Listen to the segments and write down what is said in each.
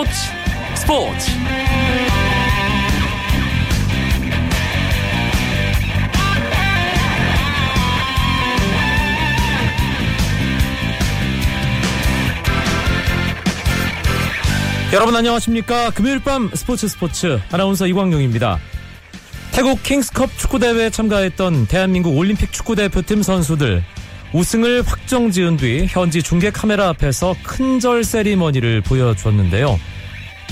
스포츠 스포츠. 여러분 안녕하십니까? 금요일 밤 스포츠 스포츠. 아나운서 이광용입니다. 태국 킹스컵 축구대회에 참가했던 대한민국 올림픽 축구대표팀 선수들 우승을 확정 지은 뒤 현지 중계 카메라 앞에서 큰절 세리머니를 보여줬는데요.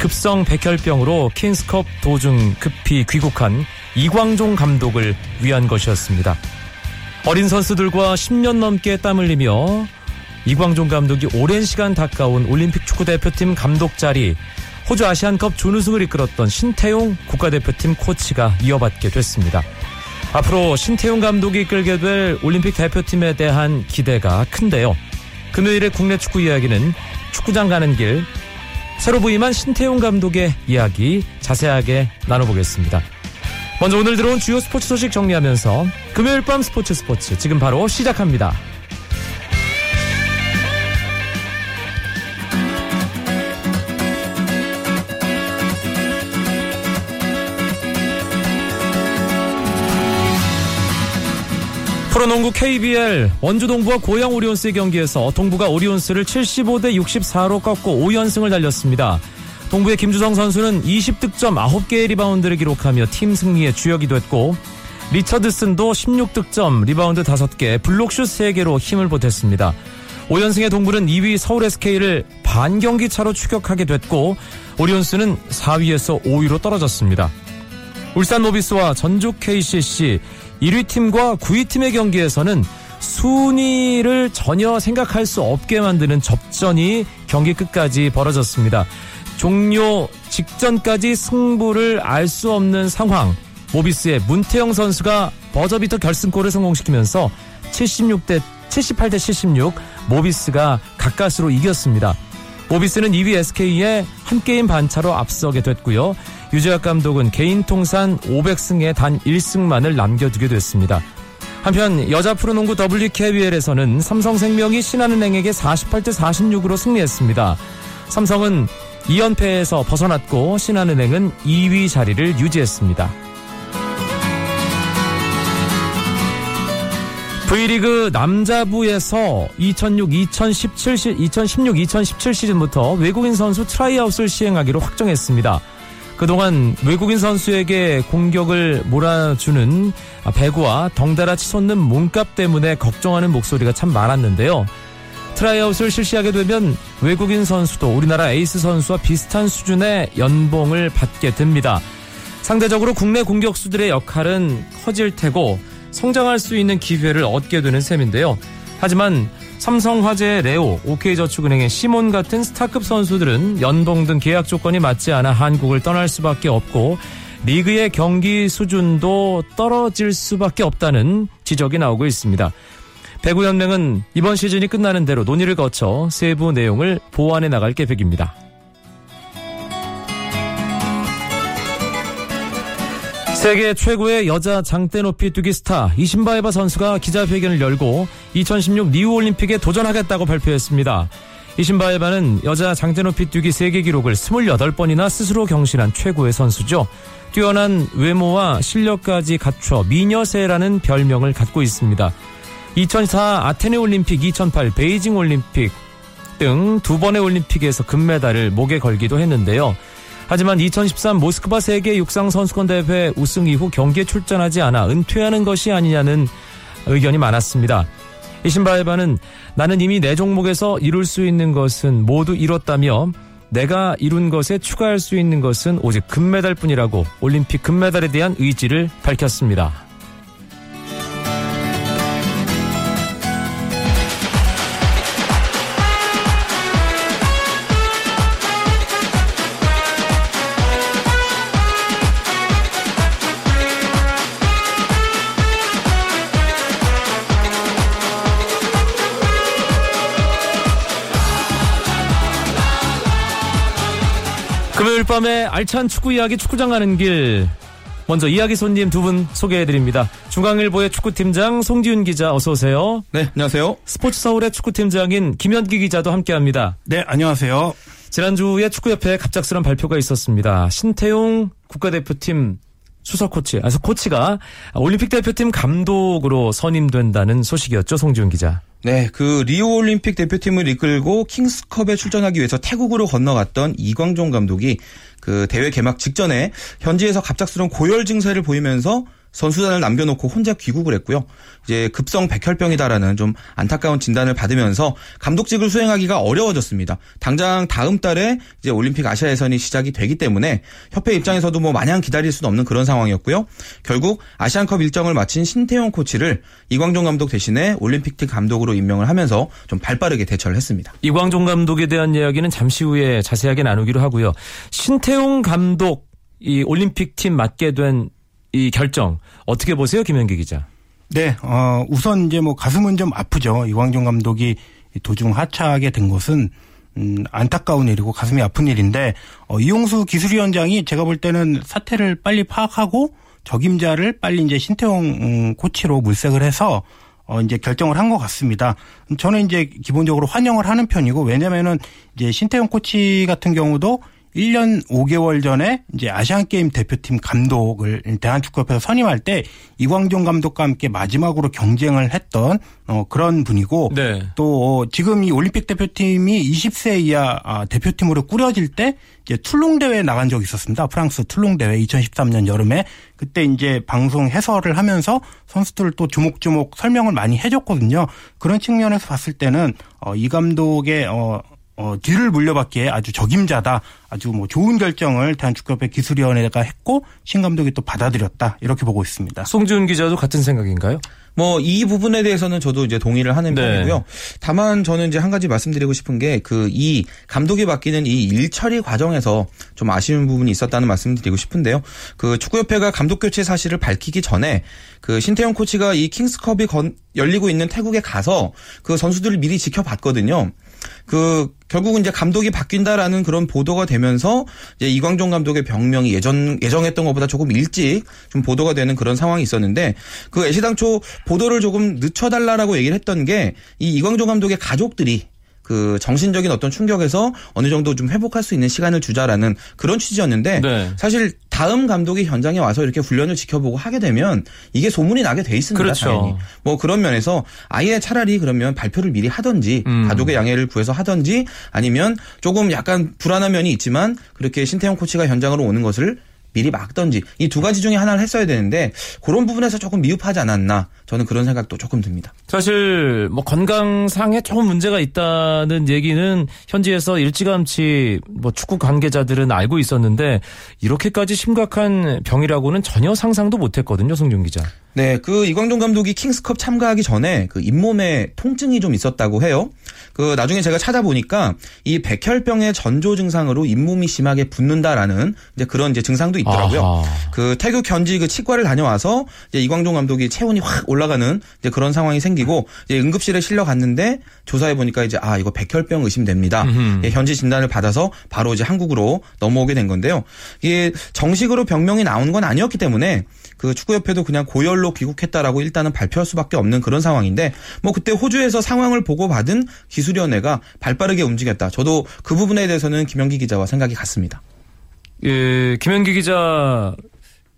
급성 백혈병으로 킹스컵 도중 급히 귀국한 이광종 감독을 위한 것이었습니다. 어린 선수들과 10년 넘게 땀 흘리며 이광종 감독이 오랜 시간 가까운 올림픽 축구대표팀 감독 자리 호주 아시안컵 준우승을 이끌었던 신태용 국가대표팀 코치가 이어받게 됐습니다. 앞으로 신태용 감독이 이끌게 될 올림픽 대표팀에 대한 기대가 큰데요. 금요일의 국내 축구 이야기는 축구장 가는 길 새로 부임한 신태용 감독의 이야기 자세하게 나눠보겠습니다. 먼저 오늘 들어온 주요 스포츠 소식 정리하면서 금요일 밤 스포츠 스포츠 지금 바로 시작합니다. 프로농구 KBL 원주 동부와 고양 오리온스의 경기에서 동부가 오리온스를 75대 64로 꺾고 5연승을 달렸습니다. 동부의 김주성 선수는 20득점 9개의 리바운드를 기록하며 팀 승리의 주역이 됐고 리처드슨도 16득점 리바운드 5개 블록슛 3개로 힘을 보탰습니다. 5연승의 동부는 2위 서울 SK를 반경기 차로 추격하게 됐고 오리온스는 4위에서 5위로 떨어졌습니다. 울산 모비스와 전주 KCC 1위 팀과 9위 팀의 경기에서는 순위를 전혀 생각할 수 없게 만드는 접전이 경기 끝까지 벌어졌습니다. 종료 직전까지 승부를 알 수 없는 상황. 모비스의 문태영 선수가 버저비터 결승골을 성공시키면서 76대 78대 76 모비스가 가까스로 이겼습니다. 모비스는 2위 SK에 한 게임 반차로 앞서게 됐고요. 유재학 감독은 개인 통산 500승에 단 1승만을 남겨두게 됐습니다. 한편 여자 프로농구 WKBL에서는 삼성생명이 신한은행에게 48대 46으로 승리했습니다. 삼성은 2연패에서 벗어났고 신한은행은 2위 자리를 유지했습니다. V리그 남자부에서 2006-2017 2016-2017 시즌부터 외국인 선수 트라이아웃을 시행하기로 확정했습니다. 그동안 외국인 선수에게 공격을 몰아주는 배구와 덩달아 치솟는 몸값 때문에 걱정하는 목소리가 참 많았는데요. 트라이아웃을 실시하게 되면 외국인 선수도 우리나라 에이스 선수와 비슷한 수준의 연봉을 받게 됩니다. 상대적으로 국내 공격수들의 역할은 커질 테고 성장할 수 있는 기회를 얻게 되는 셈인데요. 하지만 삼성화재 레오, OK저축은행의 시몬 같은 스타급 선수들은 연봉 등 계약 조건이 맞지 않아 한국을 떠날 수밖에 없고 리그의 경기 수준도 떨어질 수밖에 없다는 지적이 나오고 있습니다. 배구연맹은 이번 시즌이 끝나는 대로 논의를 거쳐 세부 내용을 보완해 나갈 계획입니다. 세계 최고의 여자 장대 높이 뛰기 스타 이신바에바 선수가 기자회견을 열고 2016 리우 올림픽에 도전하겠다고 발표했습니다. 이신바에바는 여자 장대 높이 뛰기 세계 기록을 28번이나 스스로 경신한 최고의 선수죠. 뛰어난 외모와 실력까지 갖춰 미녀새라는 별명을 갖고 있습니다. 2004 아테네 올림픽, 2008 베이징 올림픽 등 두 번의 올림픽에서 금메달을 목에 걸기도 했는데요. 하지만 2013 모스크바 세계 육상 선수권 대회 우승 이후 경기에 출전하지 않아 은퇴하는 것이 아니냐는 의견이 많았습니다. 이신바에바는 나는 이미 내 종목에서 이룰 수 있는 것은 모두 이뤘다며 내가 이룬 것에 추가할 수 있는 것은 오직 금메달뿐이라고 올림픽 금메달에 대한 의지를 밝혔습니다. 밤에 알찬 축구 이야기 축구장 가는 길. 먼저 이야기 손님 두 분 소개해드립니다. 중앙일보의 축구팀장 송지훈 기자 어서 오세요. 네, 안녕하세요. 스포츠 서울의 축구팀장인 김현기 기자도 함께합니다. 네, 안녕하세요. 지난주에 축구협회 갑작스런 발표가 있었습니다. 신태용 국가대표팀 수석 코치, 아, 코치가 올림픽 대표팀 감독으로 선임된다는 소식이었죠, 송지훈 기자. 네, 그 리오 올림픽 대표팀을 이끌고 킹스컵에 출전하기 위해서 태국으로 건너갔던 이광종 감독이 그 대회 개막 직전에 현지에서 갑작스러운 고열 증세를 보이면서 선수단을 남겨놓고 혼자 귀국을 했고요. 이제 급성 백혈병이다라는 좀 안타까운 진단을 받으면서 감독직을 수행하기가 어려워졌습니다. 당장 다음 달에 이제 올림픽 아시아 예선이 시작이 되기 때문에 협회 입장에서도 뭐 마냥 기다릴 수는 없는 그런 상황이었고요. 결국 아시안컵 일정을 마친 신태용 코치를 이광종 감독 대신에 올림픽팀 감독으로 임명을 하면서 좀 발빠르게 대처를 했습니다. 이광종 감독에 대한 이야기는 잠시 후에 자세하게 나누기로 하고요. 신태용 감독 이 올림픽 팀 맡게 된 이 결정 어떻게 보세요, 김현기 기자? 네, 어, 우선 이제 뭐 가슴은 좀 아프죠. 이광종 감독이 도중 하차하게 된 것은 음, 안타까운 일이고 가슴이 아픈 일인데 어, 이용수 기술위원장이 제가 볼 때는 사태를 빨리 파악하고 적임자를 빨리 이제 신태용 음, 코치로 물색을 해서 어, 이제 결정을 한 것 같습니다. 저는 이제 기본적으로 환영을 하는 편이고 왜냐면은 이제 신태용 코치 같은 경우도 1년 5개월 전에 이제 아시안 게임 대표팀 감독을 대한축구협회에서 선임할 때 이광종 감독과 함께 마지막으로 경쟁을 했던 어 그런 분이고 네. 또 지금 이 올림픽 대표팀이 20세 이하 아, 대표팀으로 꾸려질 때 이제 툴롱 대회에 나간 적이 있었습니다. 프랑스 툴롱 대회 2013년 여름에 그때 이제 방송 해설을 하면서 선수들을 또 조목조목 설명을 많이 해줬거든요. 그런 측면에서 봤을 때는 어 이 감독의 어 어, 뒤를 물려받기에 아주 적임자다. 아주 뭐 좋은 결정을 대한축구협회 기술위원회가 했고 신 감독이 또 받아들였다. 이렇게 보고 있습니다. 송지훈 기자도 같은 생각인가요? 뭐 이 부분에 대해서는 저도 이제 동의를 하는 네. 편이고요. 다만 저는 이제 한 가지 말씀드리고 싶은 게 그 이 감독이 바뀌는 이 일 처리 과정에서 좀 아쉬운 부분이 있었다는 말씀드리고 싶은데요. 그 축구협회가 감독 교체 사실을 밝히기 전에 그 신태용 코치가 이 킹스컵이 건, 열리고 있는 태국에 가서 그 선수들을 미리 지켜봤거든요. 그 결국은 이제 감독이 바뀐다라는 그런 보도가 되면서 이제 이광종 감독의 병명이 예전 예정했던 것보다 조금 일찍 좀 보도가 되는 그런 상황이 있었는데 그 애시당초 보도를 조금 늦춰달라라고 얘기를 했던 게 이 이광종 감독의 가족들이 그 정신적인 어떤 충격에서 어느 정도 좀 회복할 수 있는 시간을 주자라는 그런 취지였는데 네. 사실 다음 감독이 현장에 와서 이렇게 훈련을 지켜보고 하게 되면 이게 소문이 나게 돼 있습니다. 그렇죠. 당연히. 뭐 그런 면에서 아예 차라리 그러면 발표를 미리 하던지 음. 가족의 양해를 구해서 하던지 아니면 조금 약간 불안한 면이 있지만 그렇게 신태용 코치가 현장으로 오는 것을 미리 막던지 이 두 가지 중에 하나를 했어야 되는데 그런 부분에서 조금 미흡하지 않았나 저는 그런 생각도 조금 듭니다. 사실 뭐 건강상에 조금 문제가 있다는 얘기는 현지에서 일찌감치 뭐 축구 관계자들은 알고 있었는데 이렇게까지 심각한 병이라고는 전혀 상상도 못했거든요, 송준 기자. 네, 그 이광종 감독이 킹스컵 참가하기 전에 그 잇몸에 통증이 좀 있었다고 해요. 그 나중에 제가 찾아보니까 이 백혈병의 전조 증상으로 잇몸이 심하게 붓는다라는 이제 그런 이제 증상도 있더라고요. 아하. 그 태국 현지 그 치과를 다녀와서 이제 이광종 감독이 체온이 확 올라가는 이제 그런 상황이 생기고 이제 응급실에 실려 갔는데 조사해 보니까 이제 아 이거 백혈병 의심됩니다. 예, 현지 진단을 받아서 바로 이제 한국으로 넘어오게 된 건데요. 이게 정식으로 병명이 나온 건 아니었기 때문에 그 축구협회도 그냥 고열 로 귀국했다라고 일단은 발표할 수밖에 없는 그런 상황인데 뭐 그때 호주에서 상황을 보고 받은 기술위원회가 발빠르게 움직였다. 저도 그 부분에 대해서는 김영기 기자와 생각이 같습니다. 예, 김영기 기자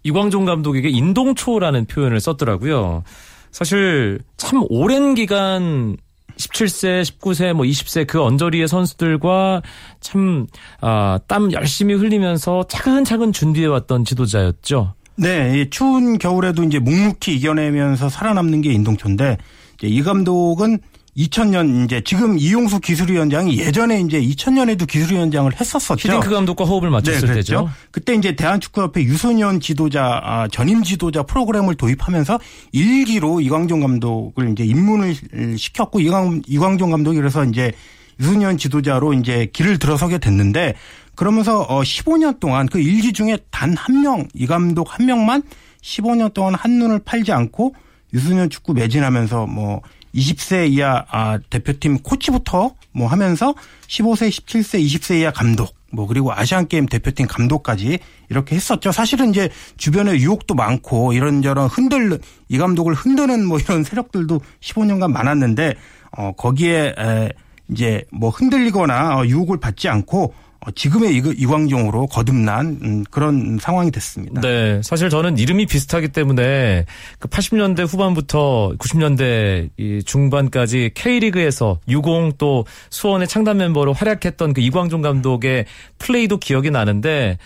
이광종 감독에게 인동초라는 표현을 썼더라고요. 사실 참 오랜 기간 17세, 19세, 뭐 20세 그 언저리의 선수들과 참, 아, 땀 열심히 흘리면서 차근차근 준비해왔던 지도자였죠. 네, 추운 겨울에도 이제 묵묵히 이겨내면서 살아남는 게 인동초인데 이 감독은 2000년 이제 지금 이용수 기술위원장이 예전에 이제 2000년에도 기술위원장을 했었었죠. 히딩크 감독과 호흡을 맞췄을 네, 때죠. 그때 이제 대한축구협회 유소년 지도자 아, 전임 지도자 프로그램을 도입하면서 일기로 이광종 감독을 이제 입문을 시켰고 이광 이광종 감독이 그래서 이제 유소년 지도자로 이제 길을 들어서게 됐는데 그러면서 어 15년 동안 그 일기 중에 단 한 명, 이 감독 한 명만 15년 동안 한눈을 팔지 않고 유소년 축구 매진하면서 뭐 20세 이하 아, 대표팀 코치부터 뭐 하면서 15세, 17세, 20세 이하 감독 뭐 그리고 아시안 게임 대표팀 감독까지 이렇게 했었죠. 사실은 이제 주변에 유혹도 많고 이런저런 흔들 이 감독을 흔드는 뭐 이런 세력들도 15년간 많았는데 어 거기에 에 이제 뭐 흔들리거나 어, 유혹을 받지 않고 어, 지금의 이광종으로 거듭난 음, 그런 상황이 됐습니다. 네, 사실 저는 이름이 비슷하기 때문에 그 80년대 후반부터 90년대 중반까지 K리그에서 유공 또 수원의 창단 멤버로 활약했던 그 이광종 감독의 플레이도 기억이 나는데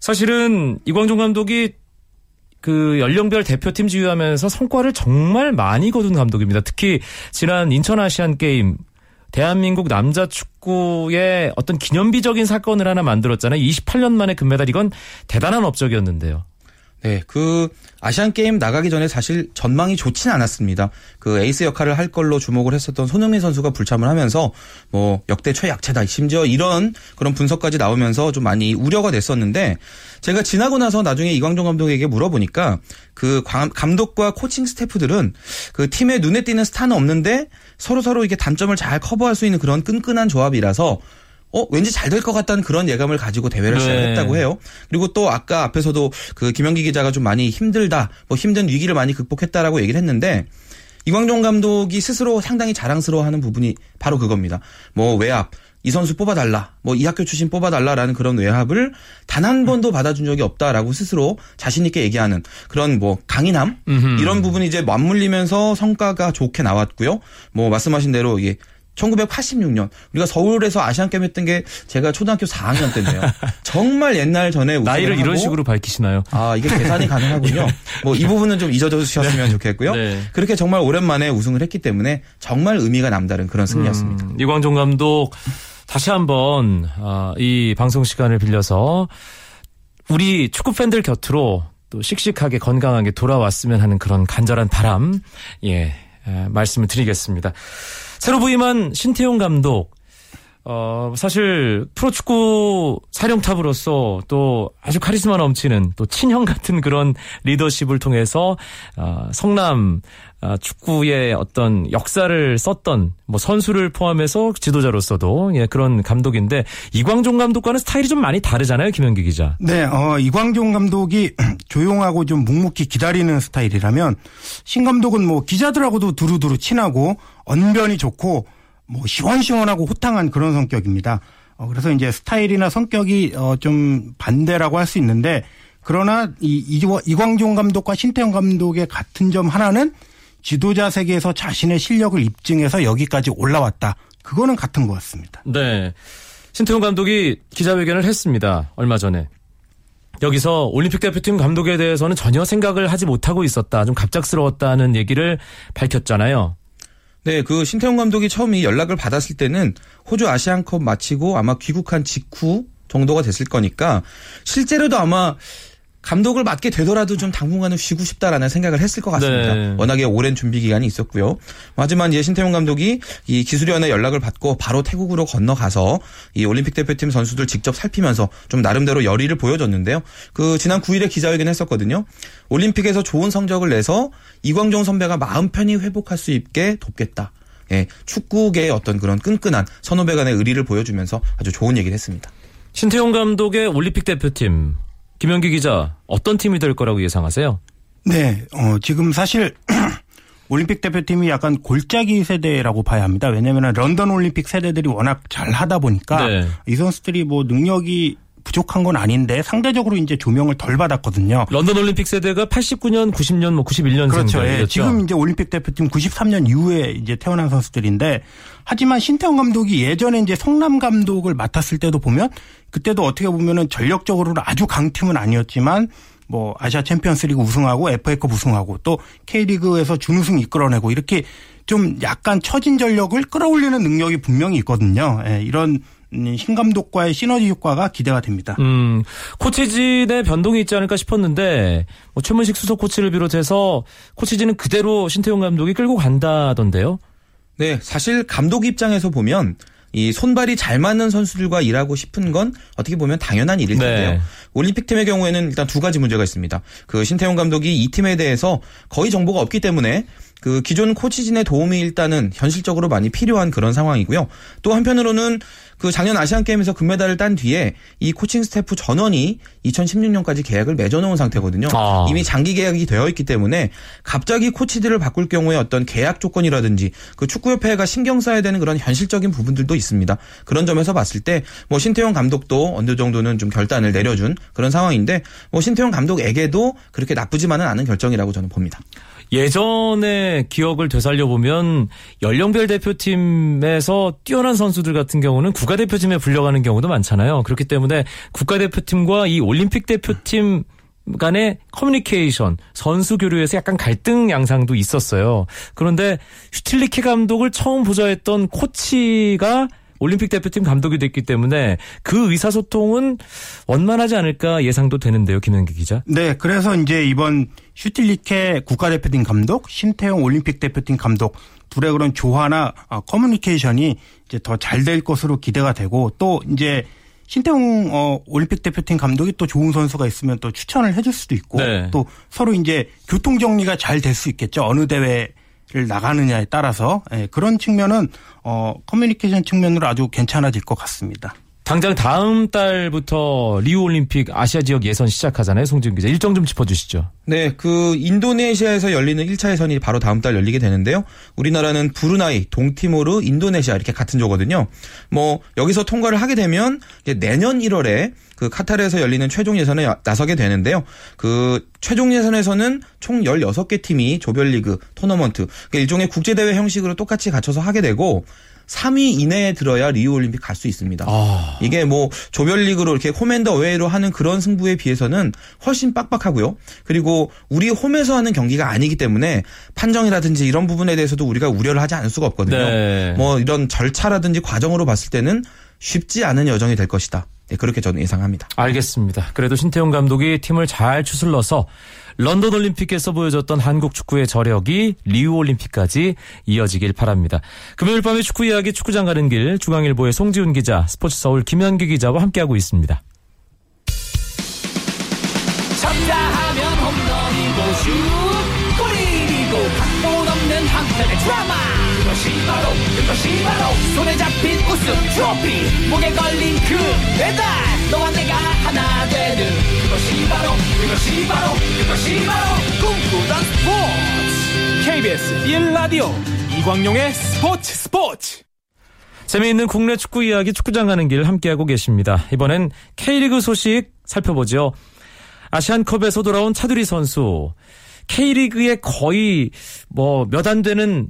사실은 이광종 감독이 그 연령별 대표팀 지휘하면서 성과를 정말 많이 거둔 감독입니다. 특히 지난 인천 아시안 게임 대한민국 남자 축구의 어떤 기념비적인 사건을 하나 만들었잖아요. 28년 만에 금메달 이건 대단한 업적이었는데요. 네, 그 아시안 게임 나가기 전에 사실 전망이 좋진 않았습니다. 그 에이스 역할을 할 걸로 주목을 했었던 손흥민 선수가 불참을 하면서 뭐 역대 최약체다. 심지어 이런 그런 분석까지 나오면서 좀 많이 우려가 됐었는데 제가 지나고 나서 나중에 이광종 감독에게 물어보니까 그 감독과 코칭 스태프들은 그 팀에 눈에 띄는 스타는 없는데 서로 서로 이게 단점을 잘 커버할 수 있는 그런 끈끈한 조합이라서 어 왠지 잘 될 것 같다는 그런 예감을 가지고 대회를 네. 시작했다고 해요. 그리고 또 아까 앞에서도 그 김영기 기자가 좀 많이 힘들다, 뭐 힘든 위기를 많이 극복했다라고 얘기를 했는데 이광종 감독이 스스로 상당히 자랑스러워하는 부분이 바로 그겁니다. 뭐 외압, 이 선수 뽑아달라, 뭐 이 학교 출신 뽑아달라라는 그런 외압을 단 한 번도 받아준 적이 없다라고 스스로 자신 있게 얘기하는 그런 뭐 강인함 이런 부분이 이제 맞물리면서 성과가 좋게 나왔고요. 뭐 말씀하신 대로 이게 1986년 우리가 서울에서 아시안 게임 했던 게 제가 초등학교 4학년 때인데요. 정말 옛날 전에 나이를 이런 식으로 밝히시나요? 아 이게 계산이 가능하군요. 네. 뭐이 부분은 좀 잊어주셨으면 네. 좋겠고요. 네. 그렇게 정말 오랜만에 우승을 했기 때문에 정말 의미가 남다른 그런 승리였습니다. 음, 이광종 감독 다시 한번 아, 이 방송 시간을 빌려서 우리 축구 팬들 곁으로 또 씩씩하게 건강하게 돌아왔으면 하는 그런 간절한 바람 예 말씀을 드리겠습니다. 새로 부임한 신태용 감독 어, 사실 프로축구 사령탑으로서 또 아주 카리스마 넘치는 또 친형 같은 그런 리더십을 통해서 어, 성남 어, 축구의 어떤 역사를 썼던 뭐 선수를 포함해서 지도자로서도 예, 그런 감독인데 이광종 감독과는 스타일이 좀 많이 다르잖아요, 김현기 기자. 네, 어, 이광종 감독이 조용하고 좀 묵묵히 기다리는 스타일이라면 신 감독은 뭐 기자들하고도 두루두루 친하고 언변이 좋고 뭐 시원시원하고 호탕한 그런 성격입니다. 어, 그래서 이제 스타일이나 성격이 어, 좀 반대라고 할 수 있는데 그러나 이, 이 광종 감독과 신태영 감독의 같은 점 하나는 지도자 세계에서 자신의 실력을 입증해서 여기까지 올라왔다. 그거는 같은 것 같습니다. 네. 신태용 감독이 기자회견을 했습니다. 얼마 전에. 여기서 올림픽 대표팀 감독에 대해서는 전혀 생각을 하지 못하고 있었다. 좀 갑작스러웠다는 얘기를 밝혔잖아요. 네, 그 신태용 감독이 처음 이 연락을 받았을 때는 호주 아시안컵 마치고 아마 귀국한 직후 정도가 됐을 거니까 실제로도 아마 감독을 맡게 되더라도 좀 당분간은 쉬고 싶다라는 생각을 했을 것 같습니다. 네. 워낙에 오랜 준비 기간이 있었고요. 하지만 이제 신태용 감독이 이 기술위원회 연락을 받고 바로 태국으로 건너가서 이 올림픽 대표팀 선수들 직접 살피면서 좀 나름대로 열의를 보여줬는데요. 그 지난 9일에 기자회견 했었거든요. 올림픽에서 좋은 성적을 내서 이광종 선배가 마음 편히 회복할 수 있게 돕겠다. 예, 축구계의 어떤 그런 끈끈한 선후배 간의 의리를 보여주면서 아주 좋은 얘기를 했습니다. 신태용 감독의 올림픽 대표팀 김현기 기자 어떤 팀이 될 거라고 예상하세요? 네, 어, 지금 사실 올림픽 대표팀이 약간 골짜기 세대라고 봐야 합니다. 왜냐하면 런던 올림픽 세대들이 워낙 잘 하다 보니까 네. 이 선수들이 뭐 능력이 부족한 건 아닌데 상대적으로 이제 조명을 덜 받았거든요. 런던 올림픽 세대가 89년, 90년, 뭐 91년 그렇죠. 예. 지금 이제 올림픽 대표팀 93년 이후에 이제 태어난 선수들인데 하지만 신태용 감독이 예전에 이제 성남 감독을 맡았을 때도 보면 그때도 어떻게 보면은 전력적으로는 아주 강팀은 아니었지만 뭐 아시아 챔피언스리그 우승하고 FA컵 우승하고 또 K리그에서 준우승 이끌어내고 이렇게 좀 약간 처진 전력을 끌어올리는 능력이 분명히 있거든요. 예, 이런 신 감독과의 시너지 효과가 기대가 됩니다. 음, 코치진의 변동이 있지 않을까 싶었는데 뭐 최문식 수석 코치를 비롯해서 코치진은 그대로 신태용 감독이 끌고 간다던데요. 네, 사실 감독 입장에서 보면 이 손발이 잘 맞는 선수들과 일하고 싶은 건 어떻게 보면 당연한 일일 네. 텐데요. 네. 올림픽 팀의 경우에는 일단 두 가지 문제가 있습니다. 그 신태용 감독이 이 팀에 대해서 거의 정보가 없기 때문에 그 기존 코치진의 도움이 일단은 현실적으로 많이 필요한 그런 상황이고요. 또 한편으로는 그 작년 아시안 게임에서 금메달을 딴 뒤에 이 코칭 스태프 전원이 2016년까지 계약을 맺어놓은 상태거든요. 아. 이미 장기 계약이 되어 있기 때문에 갑자기 코치들을 바꿀 경우에 어떤 계약 조건이라든지 그 축구협회가 신경 써야 되는 그런 현실적인 부분들도 있습니다. 그런 점에서 봤을 때 뭐 신태용 감독도 어느 정도는 좀 결단을 내려준 그런 상황인데 뭐 신태용 감독에게도 그렇게 나쁘지만은 않은 결정이라고 저는 봅니다. 예전의 기억을 되살려 보면 연령별 대표팀에서 뛰어난 선수들 같은 경우는 국가대표팀에 불려가는 경우도 많잖아요. 그렇기 때문에 국가대표팀과 이 올림픽 대표팀 간의 커뮤니케이션, 선수 교류에서 약간 갈등 양상도 있었어요. 그런데 슈틸리케 감독을 처음 보좌했던 코치가 올림픽 대표팀 감독이 됐기 때문에 그 의사소통은 원만하지 않을까 예상도 되는데요, 김현기 기자. 네, 그래서 이제 이번 슈틸리케 국가대표팀 감독, 신태용 올림픽 대표팀 감독 둘의 그런 조화나 어, 커뮤니케이션이 이제 더 잘 될 것으로 기대가 되고 또 이제 신태용 어, 올림픽 대표팀 감독이 또 좋은 선수가 있으면 또 추천을 해줄 수도 있고 네. 또 서로 이제 교통 정리가 잘 될 수 있겠죠. 어느 대회 를 나가느냐에 따라서 예, 그런 측면은 어 커뮤니케이션 측면으로 아주 괜찮아질 것 같습니다. 당장 다음 달부터 리우 올림픽 아시아 지역 예선 시작하잖아요. 송지훈 기자. 일정 좀 짚어 주시죠. 네, 그 인도네시아에서 열리는 1차 예선이 바로 다음 달 열리게 되는데요. 우리나라는 브루나이, 동티모르, 인도네시아 이렇게 같은 조거든요. 뭐 여기서 통과를 하게 되면 내년 1월에 그 카타르에서 열리는 최종 예선에 나서게 되는데요. 그 최종 예선에서는 총 16개 팀이 조별리그 토너먼트 그러니까 일종의 국제 대회 형식으로 똑같이 갖춰서 하게 되고 3위 이내에 들어야 리우 올림픽 갈 수 있습니다. 아. 이게 뭐 조별리그로 이렇게 home and away로 하는 그런 승부에 비해서는 훨씬 빡빡하고요. 그리고 우리 홈에서 하는 경기가 아니기 때문에 판정이라든지 이런 부분에 대해서도 우리가 우려를 하지 않을 수가 없거든요. 네. 뭐 이런 절차라든지 과정으로 봤을 때는 쉽지 않은 여정이 될 것이다. 네, 그렇게 저는 예상합니다. 알겠습니다. 그래도 신태용 감독이 팀을 잘 추슬러서 런던 올림픽에서 보여줬던 한국 축구의 저력이 리우 올림픽까지 이어지길 바랍니다. 금요일 밤에 축구 이야기 축구장 가는 길 중앙일보의 송지훈 기자, 스포츠 서울 김현기 기자와 함께하고 있습니다. 쳤다 하면 홈런이고 슛 골이고 각본 없는 한편의 드라마 그것이 바로 그것이 바로 손에 잡힌 우승 트로피 목에 걸린 그 배달 너와 내가 하나 되는 그것이 바로 그것이 바로 그것이 바로 꿈꾸던 스포츠 KBS 1라디오 이광용의 스포츠 스포츠 재미있는 국내 축구 이야기 축구장 가는 길 함께하고 계십니다. 이번엔 K리그 소식 살펴보죠. 아시안컵에서 돌아온 차두리 선수. K리그의 거의 뭐 몇 안 되는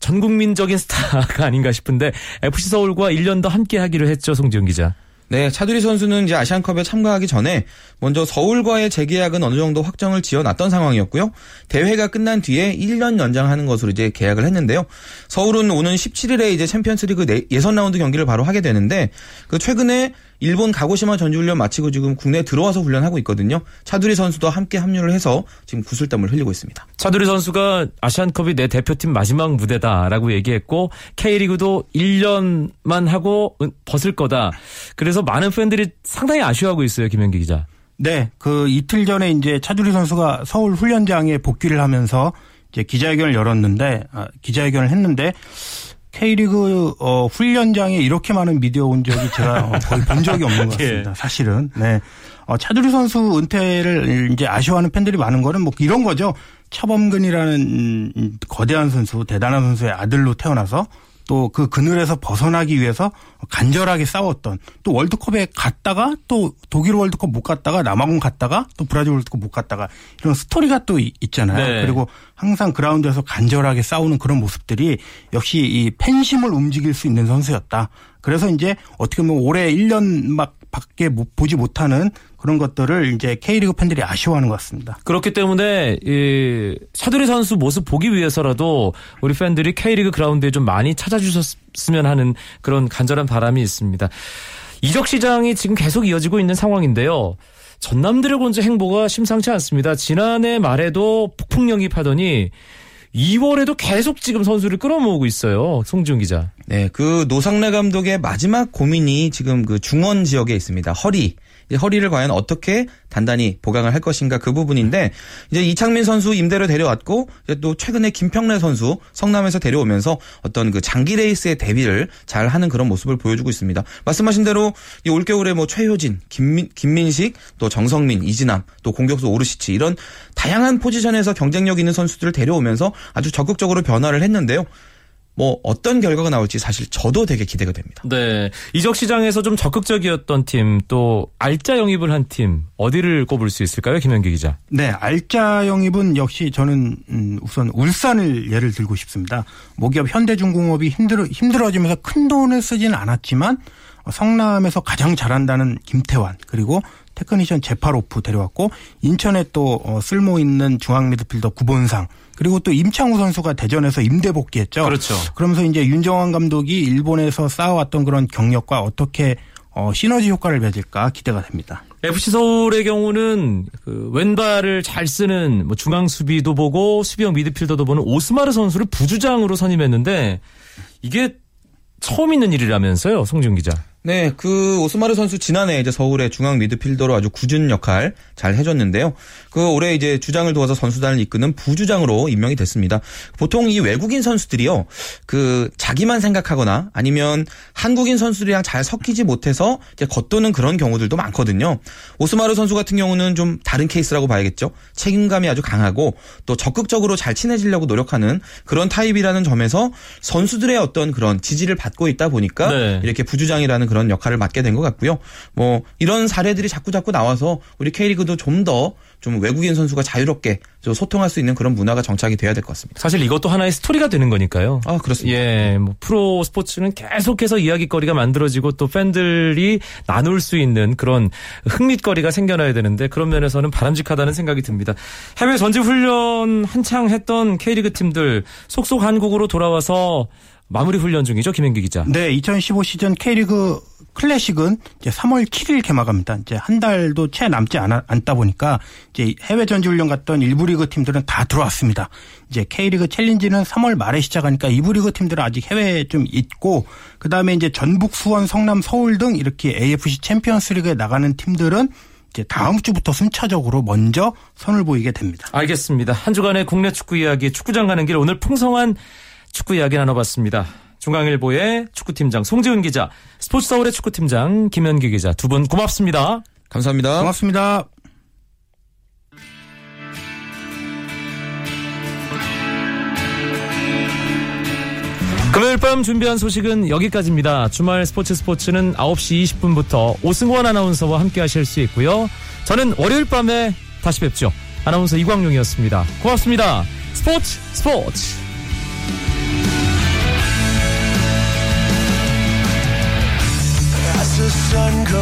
전 국민적인 스타가 아닌가 싶은데 FC 서울과 1년 더 함께 하기로 했죠, 송지훈 기자. 네, 차두리 선수는 이제 아시안컵에 참가하기 전에 먼저 서울과의 재계약은 어느 정도 확정을 지어놨던 상황이었고요. 대회가 끝난 뒤에 1년 연장하는 것으로 이제 계약을 했는데요. 서울은 오는 17일에 이제 챔피언스리그 예선 라운드 경기를 바로 하게 되는데 그 최근에 일본 가고시마 전지훈련 마치고 지금 국내에 들어와서 훈련하고 있거든요. 차두리 선수도 함께 합류를 해서 지금 구슬땀을 흘리고 있습니다. 차두리 선수가 아시안컵이 내 대표팀 마지막 무대다라고 얘기했고 K리그도 1년만 하고 벗을 거다. 그래서 많은 팬들이 상당히 아쉬워하고 있어요. 김현기 기자. 네, 그 이틀 전에 이제 차두리 선수가 서울 훈련장에 복귀를 하면서 이제 기자회견을 열었는데 아, 기자회견을 했는데 K리그 어, 훈련장에 이렇게 많은 미디어 온 적이 제가 어, 거의 본 적이 없는 것 같습니다. 예. 사실은. 네. 어, 차두리 선수 은퇴를 이제 아쉬워하는 팬들이 많은 거는 뭐 이런 거죠. 차범근이라는 음, 거대한 선수, 대단한 선수의 아들로 태어나서 또 그 그늘에서 벗어나기 위해서 간절하게 싸웠던 또 월드컵에 갔다가 또 독일 월드컵 못 갔다가 남아공 갔다가 또 브라질 월드컵 못 갔다가 이런 스토리가 또 있잖아요. 네. 그리고 항상 그라운드에서 간절하게 싸우는 그런 모습들이 역시 이 팬심을 움직일 수 있는 선수였다. 그래서 이제 어떻게 보면 올해 1년 막 밖에 보지 못하는 그런 것들을 이제 K리그 팬들이 아쉬워하는 것 같습니다. 그렇기 때문에 이 차두리 선수 모습 보기 위해서라도 우리 팬들이 K리그 그라운드에 좀 많이 찾아주셨으면 하는 그런 간절한 바람이 있습니다. 이적 시장이 지금 계속 이어지고 있는 상황인데요. 전남 드래곤즈 행보가 심상치 않습니다. 지난해 말에도 폭풍 영입하더니 2월에도 계속 지금 선수를 끌어모으고 있어요. 송지훈 기자. 네, 그 노상래 감독의 마지막 고민이 지금 그 중원 지역에 있습니다. 허리. 허리를 과연 어떻게 단단히 보강을 할 것인가 그 부분인데 이제 이창민 선수 임대로 데려왔고 이제 또 최근에 김평래 선수 성남에서 데려오면서 어떤 그 장기 레이스의 대비를 잘 하는 그런 모습을 보여주고 있습니다. 말씀하신 대로 이 올겨울에 뭐 최효진, 김민, 김민식, 또 정성민, 이진남, 또 공격수 오르시치 이런 다양한 포지션에서 경쟁력 있는 선수들을 데려오면서 아주 적극적으로 변화를 했는데요. 뭐 어떤 결과가 나올지 사실 저도 되게 기대가 됩니다. 네. 이적 시장에서 좀 적극적이었던 팀, 또 알짜 영입을 한 팀 어디를 꼽을 수 있을까요, 김현기 기자? 네, 알짜 영입은 역시 저는 음, 우선 울산을 예를 들고 싶습니다. 모기업 현대중공업이 힘들어 힘들어지면서 큰 돈을 쓰지는 않았지만 성남에서 가장 잘한다는 김태환 그리고 테크니션 제파로프 데려왔고 인천에 또 어, 쓸모 있는 중앙 미드필더 구본상 그리고 또 임창우 선수가 대전에서 임대 복귀했죠. 그렇죠. 그러면서 이제 윤정환 감독이 일본에서 쌓아왔던 그런 경력과 어떻게 어, 시너지 효과를 맺을까 기대가 됩니다. FC 서울의 경우는 그 왼발을 잘 쓰는 뭐 중앙 수비도 보고 수비형 미드필더도 보는 오스마르 선수를 부주장으로 선임했는데 이게 처음 있는 일이라면서요, 송준 기자. 네, 그 오스마르 선수 지난해 이제 서울의 중앙 미드필더로 아주 굳은 역할 잘 해줬는데요. 그 올해 이제 주장을 도와서 선수단을 이끄는 부주장으로 임명이 됐습니다. 보통 이 외국인 선수들이요, 그 자기만 생각하거나 아니면 한국인 선수들이랑 잘 섞이지 못해서 이제 겉도는 그런 경우들도 많거든요. 오스마르 선수 같은 경우는 좀 다른 케이스라고 봐야겠죠. 책임감이 아주 강하고 또 적극적으로 잘 친해지려고 노력하는 그런 타입이라는 점에서 선수들의 어떤 그런 지지를 받고 있다 보니까 네. 이렇게 부주장이라는 그런 역할을 맡게 된 것 같고요. 뭐 이런 사례들이 자꾸 자꾸 나와서 우리 K리그도 좀 더좀 좀 외국인 선수가 자유롭게 좀 소통할 수 있는 그런 문화가 정착이 돼야 될 것 같습니다. 사실 이것도 하나의 스토리가 되는 거니까요. 아 그렇습니다. 예, 뭐 프로 스포츠는 계속해서 이야기거리가 만들어지고 또 팬들이 나눌 수 있는 그런 흥미거리가 생겨나야 되는데 그런 면에서는 바람직하다는 생각이 듭니다. 해외 전지 훈련 한창 했던 K리그 팀들 속속 한국으로 돌아와서 마무리 훈련 중이죠, 김현기 기자. 네, 2015 시즌 K리그 클래식은 이제 3월 7일 개막합니다. 이제 한 달도 채 남지 않아, 않다 보니까 이제 해외 전지 훈련 갔던 일부 리그 팀들은 다 들어왔습니다. 이제 K리그 챌린지는 3월 말에 시작하니까 2부 리그 팀들은 아직 해외에 좀 있고 그다음에 이제 전북, 수원, 성남, 서울 등 이렇게 AFC 챔피언스 리그에 나가는 팀들은 이제 다음 주부터 순차적으로 먼저 선을 보이게 됩니다. 알겠습니다. 한 주간의 국내 축구 이야기 축구장 가는 길 오늘 풍성한 축구 이야기 나눠봤습니다. 중앙일보의 축구팀장 송지훈 기자, 스포츠 서울의 축구팀장 김현기 기자 두 분 고맙습니다. 감사합니다. 고맙습니다. 금요일 밤 준비한 소식은 여기까지입니다. 주말 스포츠 스포츠는 9시 20분부터 오승원 아나운서와 함께 하실 수 있고요. 저는 월요일 밤에 다시 뵙죠. 아나운서 이광용이었습니다. 고맙습니다. 스포츠 스포츠.